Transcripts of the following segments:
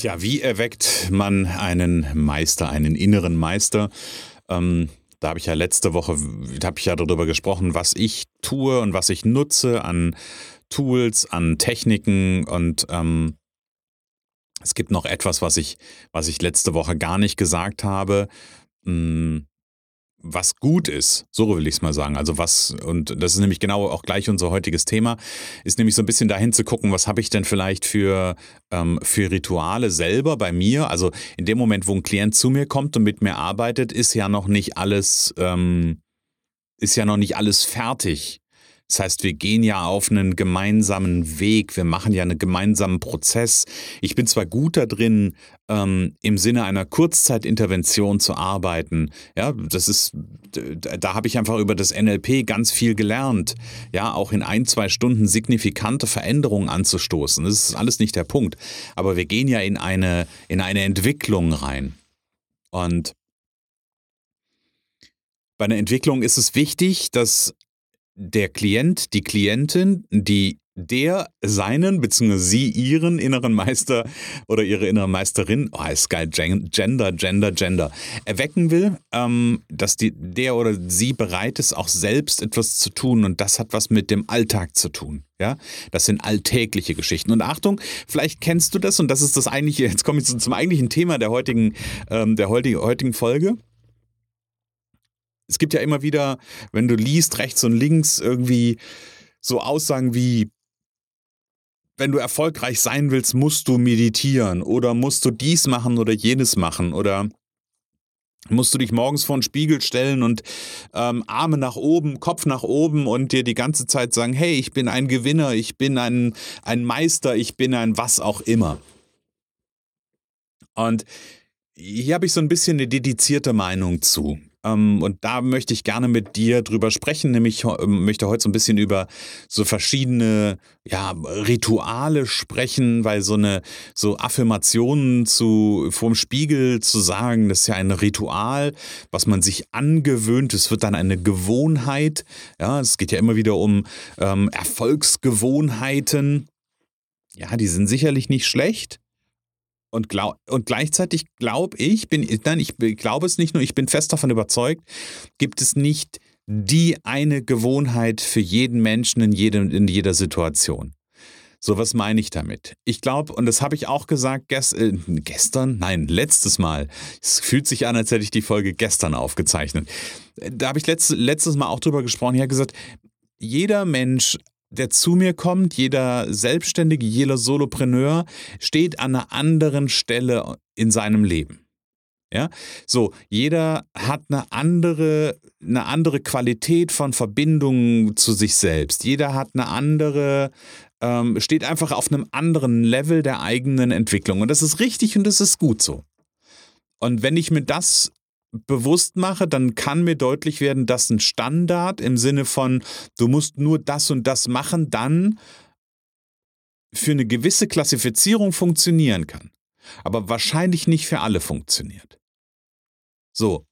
Tja, wie erweckt man einen Meister, einen inneren Meister? Ähm, da habe ich ja letzte Woche, habe ich ja darüber gesprochen, was ich tue und was ich nutze an Tools, an Techniken und ähm, es gibt noch etwas, was ich, was ich letzte Woche gar nicht gesagt habe. Hm, was gut ist, so will ich es mal sagen. Also was, und das ist nämlich genau auch gleich unser heutiges Thema, ist nämlich so ein bisschen dahin zu gucken, was habe ich denn vielleicht für, ähm, für Rituale selber bei mir. Also in dem Moment, wo ein Klient zu mir kommt und mit mir arbeitet, ist ja noch nicht alles, ähm, ist ja noch nicht alles fertig. Das heißt, wir gehen ja auf einen gemeinsamen Weg, wir machen ja einen gemeinsamen Prozess. Ich bin zwar gut da drin, ähm, im Sinne einer Kurzzeitintervention zu arbeiten. Ja, das ist, da habe ich einfach über das NLP ganz viel gelernt. Ja, auch in ein, zwei Stunden signifikante Veränderungen anzustoßen. Das ist alles nicht der Punkt. Aber wir gehen ja in eine, in eine Entwicklung rein. Und bei einer Entwicklung ist es wichtig, dass der Klient, die Klientin, die der seinen bzw. sie ihren inneren Meister oder ihre innere Meisterin, oh, ist geil, Gender, Gender, Gender, erwecken will, ähm, dass die, der oder sie bereit ist, auch selbst etwas zu tun und das hat was mit dem Alltag zu tun. Ja, das sind alltägliche Geschichten. Und Achtung, vielleicht kennst du das und das ist das eigentliche, jetzt komme ich zum eigentlichen Thema der heutigen, ähm, der heutigen, heutigen Folge es gibt ja immer wieder, wenn du liest, rechts und links irgendwie so Aussagen wie, wenn du erfolgreich sein willst, musst du meditieren oder musst du dies machen oder jenes machen oder musst du dich morgens vor den Spiegel stellen und ähm, Arme nach oben, Kopf nach oben und dir die ganze Zeit sagen, hey, ich bin ein Gewinner, ich bin ein, ein Meister, ich bin ein was auch immer. Und hier habe ich so ein bisschen eine dedizierte Meinung zu. Ähm, und da möchte ich gerne mit dir drüber sprechen, nämlich ähm, möchte heute so ein bisschen über so verschiedene ja, Rituale sprechen, weil so eine so Affirmationen zu vorm Spiegel zu sagen, das ist ja ein Ritual, was man sich angewöhnt. Es wird dann eine Gewohnheit. Ja, es geht ja immer wieder um ähm, Erfolgsgewohnheiten. Ja, die sind sicherlich nicht schlecht. Und, glaub, und gleichzeitig glaube ich, bin, nein, ich glaube es nicht nur, ich bin fest davon überzeugt, gibt es nicht die eine Gewohnheit für jeden Menschen in, jedem, in jeder Situation. So, was meine ich damit? Ich glaube, und das habe ich auch gesagt gest, äh, gestern, nein, letztes Mal. Es fühlt sich an, als hätte ich die Folge gestern aufgezeichnet. Da habe ich letzt, letztes Mal auch drüber gesprochen. Ich habe gesagt, jeder Mensch der zu mir kommt, jeder Selbstständige, jeder Solopreneur steht an einer anderen Stelle in seinem Leben. Ja, so, jeder hat eine andere, eine andere Qualität von Verbindungen zu sich selbst. Jeder hat eine andere, ähm, steht einfach auf einem anderen Level der eigenen Entwicklung. Und das ist richtig und das ist gut so. Und wenn ich mir das bewusst mache, dann kann mir deutlich werden, dass ein Standard im Sinne von, du musst nur das und das machen, dann für eine gewisse Klassifizierung funktionieren kann. Aber wahrscheinlich nicht für alle funktioniert. So.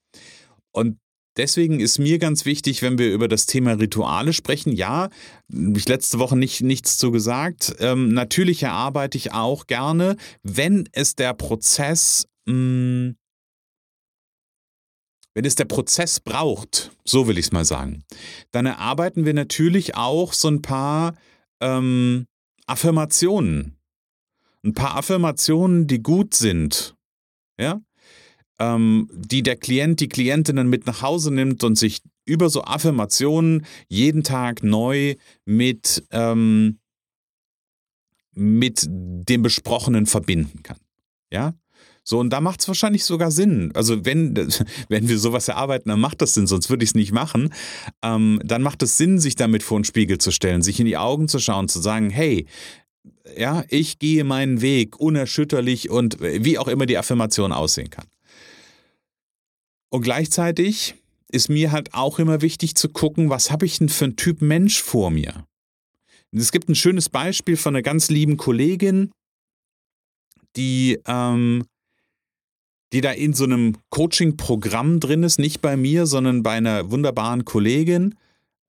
Und deswegen ist mir ganz wichtig, wenn wir über das Thema Rituale sprechen, ja, habe ich letzte Woche nicht, nichts zu gesagt. Ähm, natürlich erarbeite ich auch gerne, wenn es der Prozess mh, hm, wenn es der Prozess braucht, so will ich es mal sagen, dann erarbeiten wir natürlich auch so ein paar ähm, Affirmationen. Ein paar Affirmationen, die gut sind. Ja? Ähm, die der Klient, die Klientin dann mit nach Hause nimmt und sich über so Affirmationen jeden Tag neu mit, ähm, mit dem Besprochenen verbinden kann. Ja? So, und da macht es wahrscheinlich sogar Sinn. Also, wenn, wenn wir sowas erarbeiten, dann macht das Sinn, sonst würde ich es nicht machen. Ähm, dann macht es Sinn, sich damit vor den Spiegel zu stellen, sich in die Augen zu schauen, zu sagen, hey, ja, ich gehe meinen Weg unerschütterlich und wie auch immer die Affirmation aussehen kann. Und gleichzeitig ist mir halt auch immer wichtig zu gucken, was habe ich denn für einen Typ Mensch vor mir? Es gibt ein schönes Beispiel von einer ganz lieben Kollegin, die, ähm, die da in so einem Coaching-Programm drin ist, nicht bei mir, sondern bei einer wunderbaren Kollegin.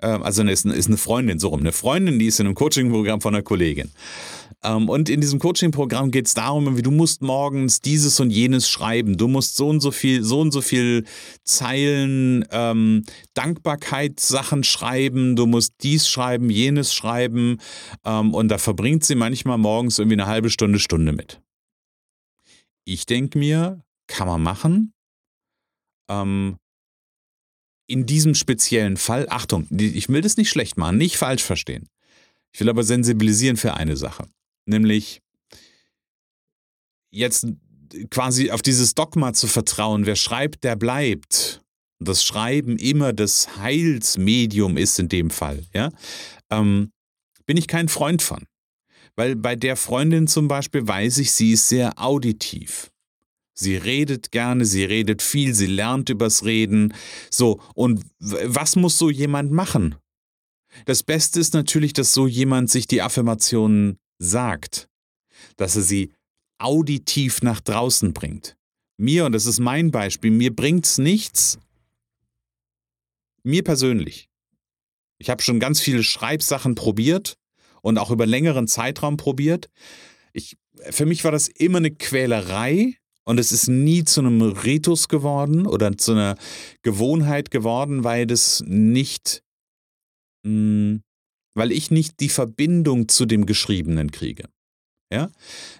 Ähm, also ist, eine Freundin, so rum. Eine Freundin, die ist in einem Coaching-Programm von einer Kollegin. Ähm, und in diesem Coaching-Programm geht es darum, du musst morgens dieses und jenes schreiben. Du musst so und so viel, so und so viel Zeilen ähm, Dankbarkeitssachen schreiben. Du musst dies schreiben, jenes schreiben. Ähm, und da verbringt sie manchmal morgens irgendwie eine halbe Stunde, Stunde mit. Ich denke mir, kann man machen. Ähm, in diesem speziellen Fall, Achtung, ich will das nicht schlecht machen, nicht falsch verstehen. Ich will aber sensibilisieren für eine Sache nämlich jetzt quasi auf dieses Dogma zu vertrauen, wer schreibt, der bleibt. Das Schreiben immer das Heilsmedium ist in dem Fall, ja, ähm, bin ich kein Freund von. Weil bei der Freundin zum Beispiel weiß ich, sie ist sehr auditiv. Sie redet gerne, sie redet viel, sie lernt übers Reden. So, und was muss so jemand machen? Das Beste ist natürlich, dass so jemand sich die Affirmationen sagt, dass er sie auditiv nach draußen bringt. Mir, und das ist mein Beispiel, mir bringt es nichts, mir persönlich. Ich habe schon ganz viele Schreibsachen probiert und auch über längeren Zeitraum probiert. Ich, für mich war das immer eine Quälerei und es ist nie zu einem Ritus geworden oder zu einer Gewohnheit geworden, weil das nicht mh, hm, weil ich nicht die Verbindung zu dem Geschriebenen kriege. Ja?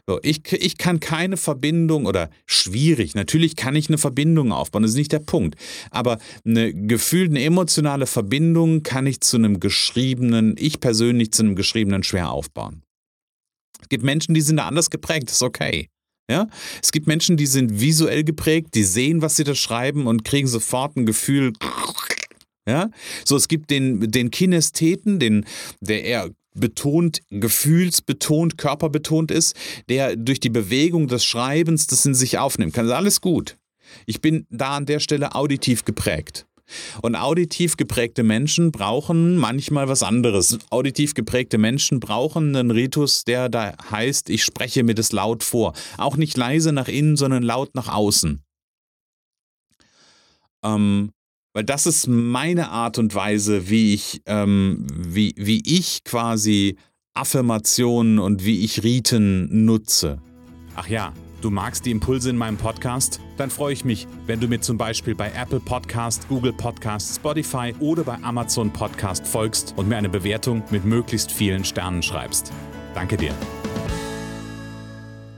So, ich, ich kann keine Verbindung oder schwierig, natürlich kann ich eine Verbindung aufbauen, das ist nicht der Punkt. Aber eine gefühlte, eine emotionale Verbindung kann ich zu einem geschriebenen, ich persönlich zu einem geschriebenen schwer aufbauen. Es gibt Menschen, die sind da anders geprägt, das ist okay. Ja? Es gibt Menschen, die sind visuell geprägt, die sehen, was sie da schreiben und kriegen sofort ein Gefühl, ja? So, es gibt den, den Kinästheten, den, der eher betont, gefühlsbetont, körperbetont ist, der durch die Bewegung des Schreibens das in sich aufnimmt. Kann alles gut. Ich bin da an der Stelle auditiv geprägt. Und auditiv geprägte Menschen brauchen manchmal was anderes. Auditiv geprägte Menschen brauchen einen Ritus, der da heißt, ich spreche mir das laut vor. Auch nicht leise nach innen, sondern laut nach außen. Ähm, weil das ist meine Art und Weise, wie ich, ähm, wie, wie ich quasi Affirmationen und wie ich Riten nutze. Ach ja, du magst die Impulse in meinem Podcast? Dann freue ich mich, wenn du mir zum Beispiel bei Apple Podcast, Google Podcast, Spotify oder bei Amazon Podcast folgst und mir eine Bewertung mit möglichst vielen Sternen schreibst. Danke dir.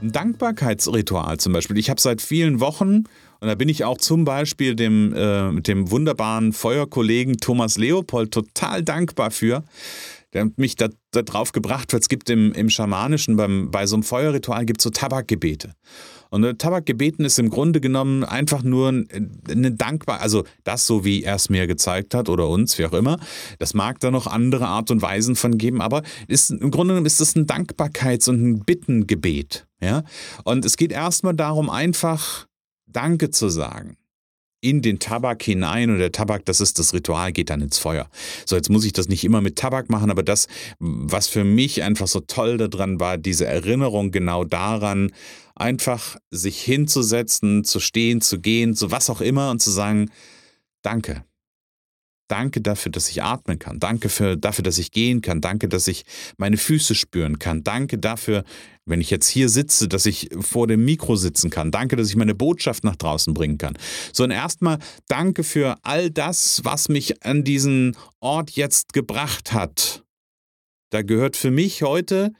Ein Dankbarkeitsritual zum Beispiel. Ich habe seit vielen Wochen und da bin ich auch zum Beispiel dem, äh, dem wunderbaren Feuerkollegen Thomas Leopold total dankbar für. Der hat mich da, da drauf gebracht, weil es gibt im, im Schamanischen, beim, bei so einem Feuerritual gibt es so Tabakgebete. Und Tabakgebeten ist im Grunde genommen einfach nur eine dankbar, also das so wie er es mir gezeigt hat oder uns, wie auch immer. Das mag da noch andere Art und Weisen von geben, aber ist, im Grunde genommen ist das ein Dankbarkeits- und ein Bittengebet. Ja? Und es geht erstmal darum, einfach Danke zu sagen in den Tabak hinein und der Tabak, das ist das Ritual, geht dann ins Feuer. So, jetzt muss ich das nicht immer mit Tabak machen, aber das, was für mich einfach so toll daran war, diese Erinnerung genau daran, einfach sich hinzusetzen, zu stehen, zu gehen, so was auch immer und zu sagen, danke. Danke dafür, dass ich atmen kann. Danke für, dafür, dass ich gehen kann. Danke, dass ich meine Füße spüren kann. Danke dafür, wenn ich jetzt hier sitze, dass ich vor dem Mikro sitzen kann. Danke, dass ich meine Botschaft nach draußen bringen kann. Sondern erstmal danke für all das, was mich an diesen Ort jetzt gebracht hat. Da gehört für mich heute,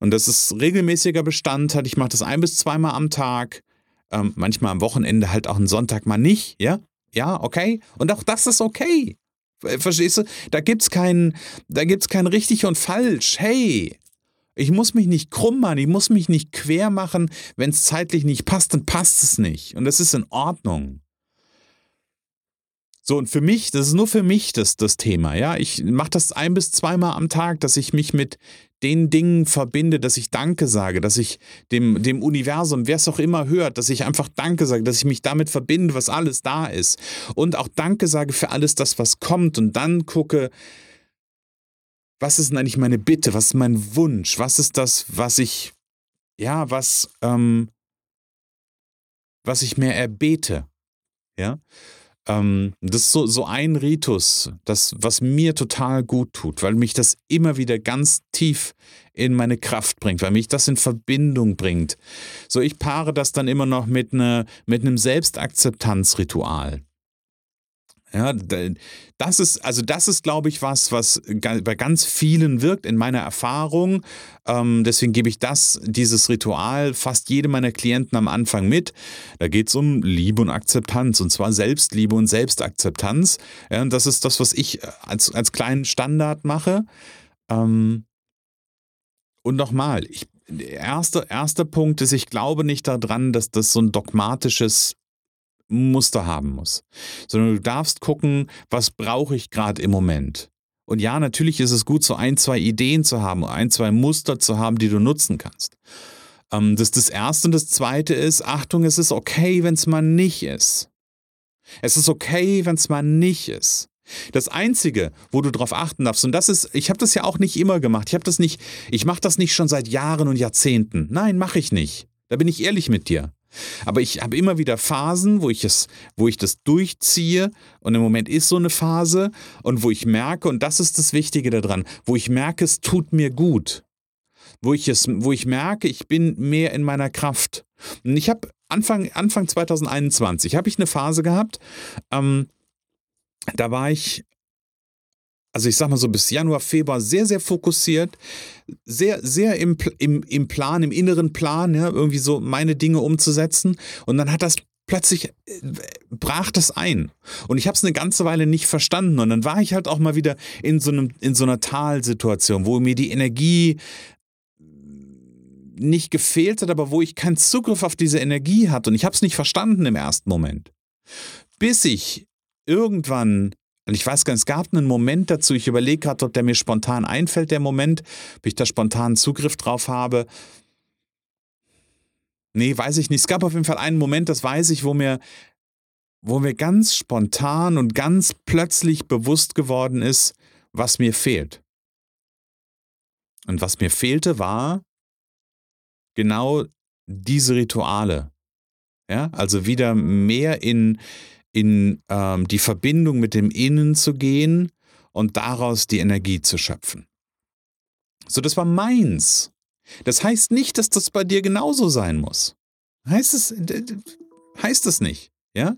und das ist regelmäßiger Bestandteil, ich mache das ein bis zweimal am Tag, ähm, manchmal am Wochenende halt auch einen Sonntag mal nicht, ja? Ja, okay. Und auch das ist okay. Verstehst du? Da gibt's kein, da kein richtig und falsch. Hey, ich muss mich nicht krumm machen, ich muss mich nicht quer machen. Wenn es zeitlich nicht passt, dann passt es nicht. Und das ist in Ordnung. So, und für mich, das ist nur für mich das, das Thema, ja. Ich mache das ein bis zweimal am Tag, dass ich mich mit den Dingen verbinde, dass ich Danke sage, dass ich dem, dem Universum, wer es auch immer hört, dass ich einfach Danke sage, dass ich mich damit verbinde, was alles da ist. Und auch Danke sage für alles das, was kommt. Und dann gucke, was ist denn eigentlich meine Bitte, was ist mein Wunsch, was ist das, was ich, ja, was, ähm, was ich mir erbete. Ja. Ähm, das ist so, so ein Ritus, das, was mir total gut tut, weil mich das immer wieder ganz tief in meine Kraft bringt, weil mich das in Verbindung bringt. So, ich paare das dann immer noch mit, ne, mit einem Selbstakzeptanzritual. Ja, das ist, also das ist, glaube ich, was, was bei ganz vielen wirkt in meiner Erfahrung. Ähm, deswegen gebe ich das, dieses Ritual, fast jedem meiner Klienten am Anfang mit. Da geht es um Liebe und Akzeptanz und zwar Selbstliebe und Selbstakzeptanz. Ja, und das ist das, was ich als, als kleinen Standard mache. Ähm, und nochmal, ich, der erste, erste Punkt ist, ich glaube nicht daran, dass das so ein dogmatisches Muster haben muss, sondern du darfst gucken, was brauche ich gerade im Moment. Und ja, natürlich ist es gut, so ein, zwei Ideen zu haben, ein, zwei Muster zu haben, die du nutzen kannst. Ähm, das ist das Erste. Und das Zweite ist, Achtung, es ist okay, wenn es mal nicht ist. Es ist okay, wenn es mal nicht ist. Das Einzige, wo du darauf achten darfst, und das ist, ich habe das ja auch nicht immer gemacht. Ich habe das nicht, ich mache das nicht schon seit Jahren und Jahrzehnten. Nein, mache ich nicht. Da bin ich ehrlich mit dir. Aber ich habe immer wieder Phasen, wo ich es, wo ich das durchziehe und im Moment ist so eine Phase und wo ich merke, und das ist das Wichtige daran, wo ich merke, es tut mir gut. Wo ich es, wo ich merke, ich bin mehr in meiner Kraft. Und ich habe Anfang, Anfang 2021 habe ich eine Phase gehabt, ähm, da war ich also ich sag mal so bis Januar, Februar sehr, sehr fokussiert, sehr, sehr im, im, im Plan, im inneren Plan, ja, irgendwie so meine Dinge umzusetzen. Und dann hat das plötzlich äh, brach das ein. Und ich habe es eine ganze Weile nicht verstanden. Und dann war ich halt auch mal wieder in so, einem, in so einer Talsituation, wo mir die Energie nicht gefehlt hat, aber wo ich keinen Zugriff auf diese Energie hatte. Und ich habe es nicht verstanden im ersten Moment. Bis ich irgendwann und ich weiß gar nicht, es gab einen Moment dazu, ich überlege gerade, ob der mir spontan einfällt, der Moment, ob ich da spontan Zugriff drauf habe. Nee, weiß ich nicht. Es gab auf jeden Fall einen Moment, das weiß ich, wo mir, wo mir ganz spontan und ganz plötzlich bewusst geworden ist, was mir fehlt. Und was mir fehlte, war genau diese Rituale. Ja, also wieder mehr in, in ähm, die Verbindung mit dem Innen zu gehen und daraus die Energie zu schöpfen. So, das war meins. Das heißt nicht, dass das bei dir genauso sein muss. Heißt es, heißt es nicht, ja?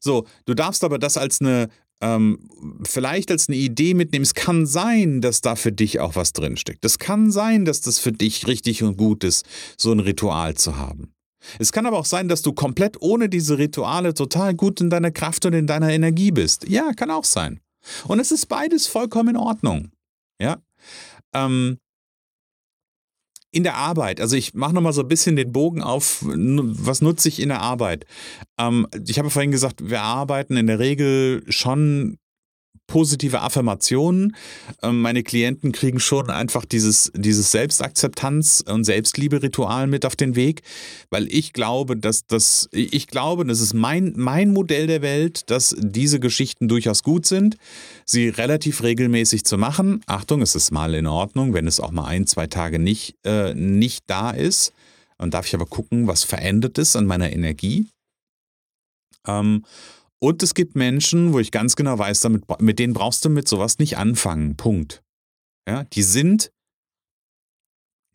So, du darfst aber das als eine, ähm, vielleicht als eine Idee mitnehmen. Es kann sein, dass da für dich auch was drinsteckt. Es kann sein, dass das für dich richtig und gut ist, so ein Ritual zu haben. Es kann aber auch sein, dass du komplett ohne diese Rituale total gut in deiner Kraft und in deiner Energie bist. Ja, kann auch sein. Und es ist beides vollkommen in Ordnung. Ja. Ähm, in der Arbeit, also ich mache nochmal so ein bisschen den Bogen auf, was nutze ich in der Arbeit? Ähm, ich habe vorhin gesagt, wir arbeiten in der Regel schon positive Affirmationen. Ähm, meine Klienten kriegen schon einfach dieses, dieses Selbstakzeptanz- und Selbstliebe-Ritual mit auf den Weg, weil ich glaube, dass das, ich glaube, das ist mein, mein Modell der Welt, dass diese Geschichten durchaus gut sind, sie relativ regelmäßig zu machen. Achtung, es ist mal in Ordnung, wenn es auch mal ein, zwei Tage nicht, äh, nicht da ist. Dann darf ich aber gucken, was verändert ist an meiner Energie. Ähm, und es gibt Menschen, wo ich ganz genau weiß, damit, mit denen brauchst du mit sowas nicht anfangen. Punkt. Ja, die sind,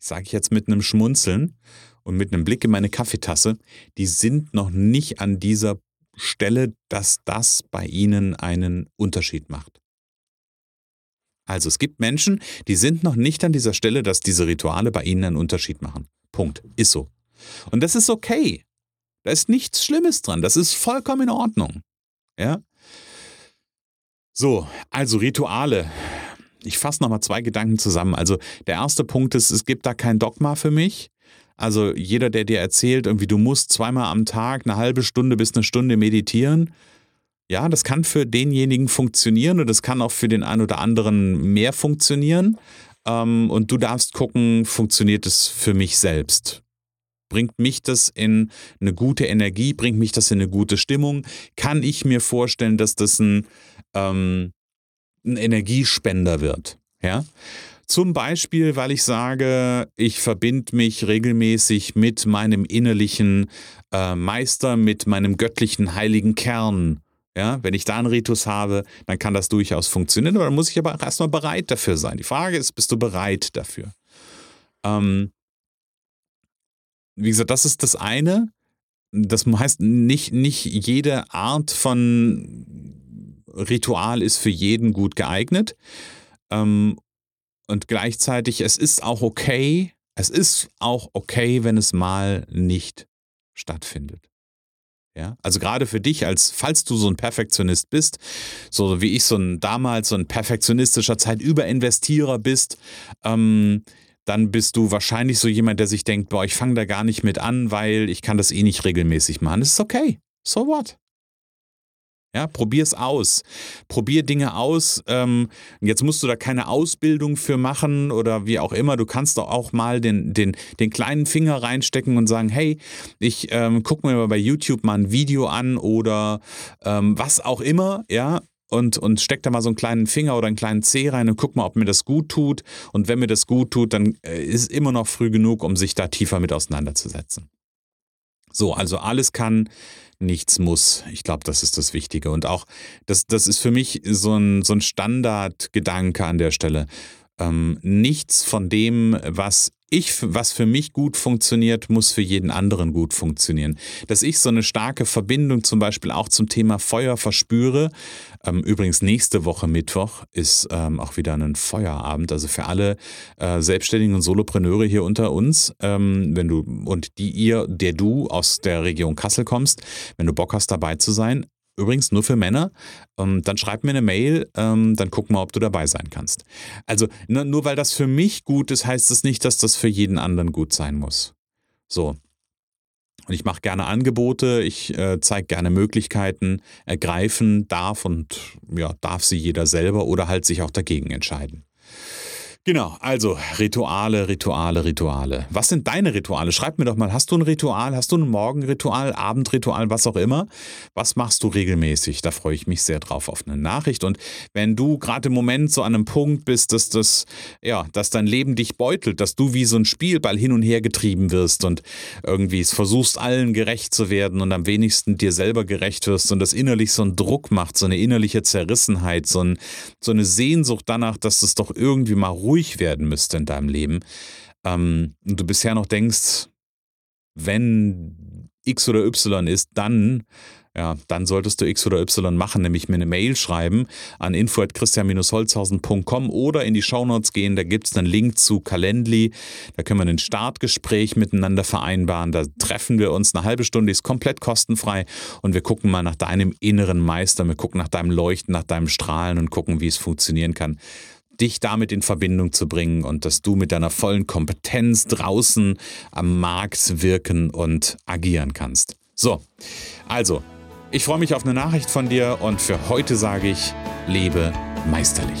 sage ich jetzt mit einem Schmunzeln und mit einem Blick in meine Kaffeetasse, die sind noch nicht an dieser Stelle, dass das bei ihnen einen Unterschied macht. Also es gibt Menschen, die sind noch nicht an dieser Stelle, dass diese Rituale bei ihnen einen Unterschied machen. Punkt. Ist so. Und das ist okay. Da ist nichts Schlimmes dran. Das ist vollkommen in Ordnung. Ja? So, also Rituale. Ich fasse nochmal zwei Gedanken zusammen. Also der erste Punkt ist, es gibt da kein Dogma für mich. Also jeder, der dir erzählt, irgendwie du musst zweimal am Tag eine halbe Stunde bis eine Stunde meditieren, Ja, das kann für denjenigen funktionieren und das kann auch für den einen oder anderen mehr funktionieren. Ähm, und du darfst gucken, funktioniert es für mich selbst? Bringt mich das in eine gute Energie? Bringt mich das in eine gute Stimmung? Kann ich mir vorstellen, dass das ein, ähm, ein Energiespender wird? Ja. Zum Beispiel, weil ich sage, ich verbinde mich regelmäßig mit meinem innerlichen äh, Meister, mit meinem göttlichen heiligen Kern. Ja, wenn ich da einen Ritus habe, dann kann das durchaus funktionieren. Oder muss ich aber erstmal bereit dafür sein. Die Frage ist, bist du bereit dafür? Ähm, wie gesagt, das ist das eine. Das heißt, nicht, nicht jede Art von Ritual ist für jeden gut geeignet. Ähm, und gleichzeitig, es ist auch okay, es ist auch okay, wenn es mal nicht stattfindet. Ja, also gerade für dich, als falls du so ein Perfektionist bist, so wie ich so ein damals so ein perfektionistischer Zeitüberinvestierer bist, ähm, dann bist du wahrscheinlich so jemand, der sich denkt, boah, ich fange da gar nicht mit an, weil ich kann das eh nicht regelmäßig machen. Das ist okay. So what? Ja, probier es aus. Probier Dinge aus. Ähm, jetzt musst du da keine Ausbildung für machen oder wie auch immer. Du kannst doch auch mal den, den, den kleinen Finger reinstecken und sagen, hey, ich ähm, gucke mir mal bei YouTube mal ein Video an oder ähm, was auch immer, ja, und, und steck da mal so einen kleinen Finger oder einen kleinen Zeh rein und guck mal, ob mir das gut tut. Und wenn mir das gut tut, dann äh, ist es immer noch früh genug, um sich da tiefer mit auseinanderzusetzen. So, also alles kann, nichts muss. Ich glaube, das ist das Wichtige. Und auch, das, das ist für mich so ein, so ein Standardgedanke an der Stelle. Ähm, nichts von dem, was ich, was für mich gut funktioniert, muss für jeden anderen gut funktionieren. Dass ich so eine starke Verbindung zum Beispiel auch zum Thema Feuer verspüre. Ähm, übrigens nächste Woche Mittwoch ist ähm, auch wieder ein Feuerabend. Also für alle äh, Selbstständigen und Solopreneure hier unter uns, ähm, wenn du und die ihr, der du aus der Region Kassel kommst, wenn du Bock hast dabei zu sein, Übrigens nur für Männer. Ähm, dann schreib mir eine Mail, ähm, dann guck mal, ob du dabei sein kannst. Also ne, nur weil das für mich gut ist, heißt das nicht, dass das für jeden anderen gut sein muss. So. Und ich mache gerne Angebote, ich äh, zeige gerne Möglichkeiten, ergreifen darf und ja, darf sie jeder selber oder halt sich auch dagegen entscheiden. Genau, also Rituale, Rituale, Rituale. Was sind deine Rituale? Schreib mir doch mal, hast du ein Ritual, hast du ein Morgenritual, Abendritual, was auch immer? Was machst du regelmäßig? Da freue ich mich sehr drauf auf eine Nachricht. Und wenn du gerade im Moment so an einem Punkt bist, dass das, ja, dass dein Leben dich beutelt, dass du wie so ein Spielball hin und her getrieben wirst und irgendwie versuchst, allen gerecht zu werden und am wenigsten dir selber gerecht wirst und das innerlich so einen Druck macht, so eine innerliche Zerrissenheit, so, ein, so eine Sehnsucht danach, dass es doch irgendwie mal ruhig ruhig werden müsste in deinem Leben. Ähm, und du bisher noch denkst, wenn X oder Y ist, dann ja, dann solltest du X oder Y machen, nämlich mir eine Mail schreiben an info.christian-holzhausen.com oder in die Shownotes gehen, da gibt es einen Link zu Calendly, da können wir ein Startgespräch miteinander vereinbaren, da treffen wir uns eine halbe Stunde, ist komplett kostenfrei. Und wir gucken mal nach deinem inneren Meister, wir gucken nach deinem Leuchten, nach deinem Strahlen und gucken, wie es funktionieren kann dich damit in Verbindung zu bringen und dass du mit deiner vollen Kompetenz draußen am Markt wirken und agieren kannst. So, also, ich freue mich auf eine Nachricht von dir und für heute sage ich, lebe meisterlich.